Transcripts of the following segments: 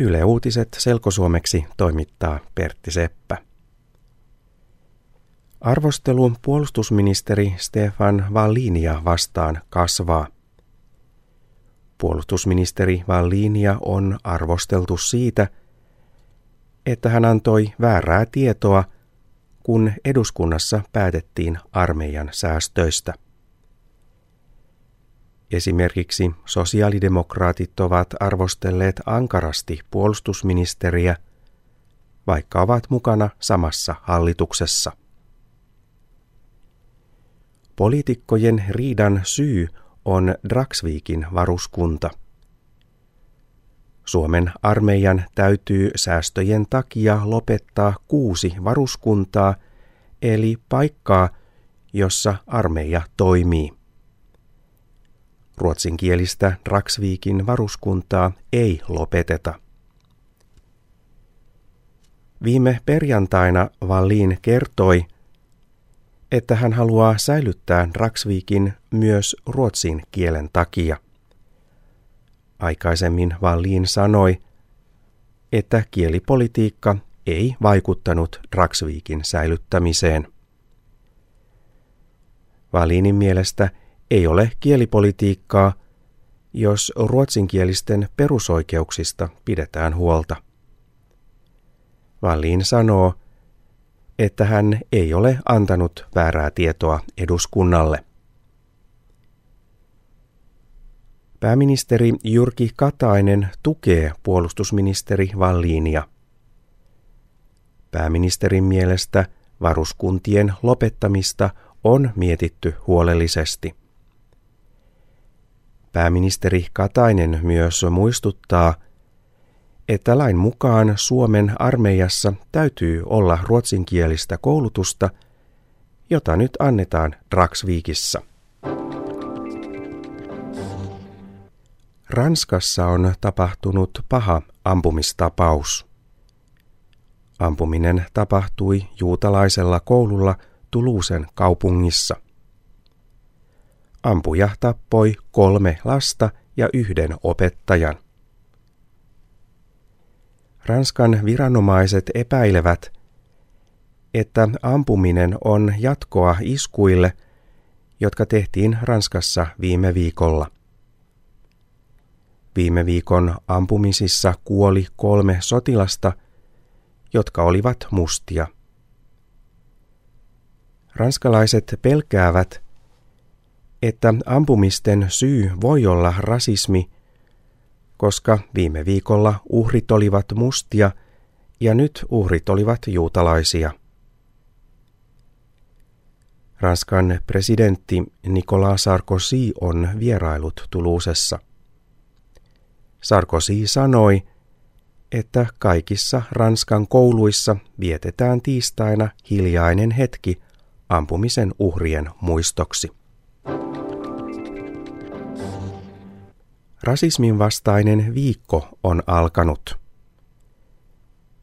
Yle Uutiset selkosuomeksi toimittaa Pertti Seppä. Arvostelu puolustusministeri Stefan Wallinia vastaan kasvaa. Puolustusministeri Wallinia on arvosteltu siitä, että hän antoi väärää tietoa, kun eduskunnassa päätettiin armeijan säästöistä. Esimerkiksi sosiaalidemokraatit ovat arvostelleet ankarasti puolustusministeriä, vaikka ovat mukana samassa hallituksessa. Poliitikkojen riidan syy on Draksvikin varuskunta. Suomen armeijan täytyy säästöjen takia lopettaa kuusi varuskuntaa, eli paikkaa, jossa armeija toimii. Ruotsinkielistä Draksvikin varuskuntaa ei lopeteta. Viime perjantaina Vallin kertoi, että hän haluaa säilyttää Draksvikin myös ruotsin kielen takia. Aikaisemmin Vallin sanoi, että kielipolitiikka ei vaikuttanut Draksvikin säilyttämiseen. Valinin mielestä ei ole kielipolitiikkaa, jos ruotsinkielisten perusoikeuksista pidetään huolta. Wallin sanoo, että hän ei ole antanut väärää tietoa eduskunnalle. Pääministeri Jyrki Katainen tukee puolustusministeri Valliinia. Pääministerin mielestä varuskuntien lopettamista on mietitty huolellisesti. Pääministeri Katainen myös muistuttaa, että lain mukaan Suomen armeijassa täytyy olla ruotsinkielistä koulutusta, jota nyt annetaan Draksviikissa. Ranskassa on tapahtunut paha ampumistapaus. Ampuminen tapahtui juutalaisella koululla Tuluusen kaupungissa – Ampuja tappoi kolme lasta ja yhden opettajan. Ranskan viranomaiset epäilevät, että ampuminen on jatkoa iskuille, jotka tehtiin Ranskassa viime viikolla. Viime viikon ampumisissa kuoli kolme sotilasta, jotka olivat mustia. Ranskalaiset pelkäävät, että ampumisten syy voi olla rasismi, koska viime viikolla uhrit olivat mustia ja nyt uhrit olivat juutalaisia. Ranskan presidentti Nicolas Sarkozy on vierailut Tuluusessa. Sarkozy sanoi, että kaikissa Ranskan kouluissa vietetään tiistaina hiljainen hetki ampumisen uhrien muistoksi. Rasismin vastainen viikko on alkanut.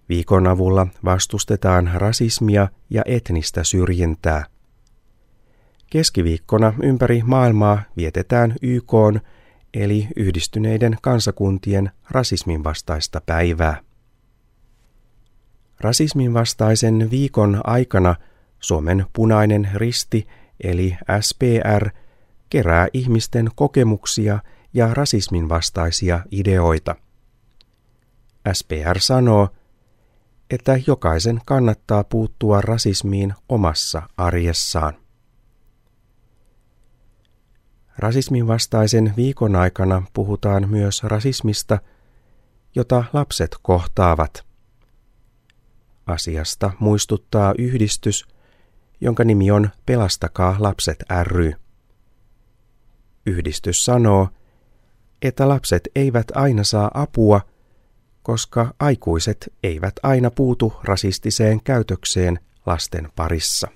Viikon avulla vastustetaan rasismia ja etnistä syrjintää. Keskiviikkona ympäri maailmaa vietetään YK eli yhdistyneiden kansakuntien rasismin vastaista päivää. Rasismin vastaisen viikon aikana Suomen punainen risti eli SPR kerää ihmisten kokemuksia – ja rasismin vastaisia ideoita. SPR sanoo, että jokaisen kannattaa puuttua rasismiin omassa arjessaan. Rasismin vastaisen viikon aikana puhutaan myös rasismista, jota lapset kohtaavat. Asiasta muistuttaa yhdistys, jonka nimi on Pelastakaa lapset ry. Yhdistys sanoo, että lapset eivät aina saa apua, koska aikuiset eivät aina puutu rasistiseen käytökseen lasten parissa.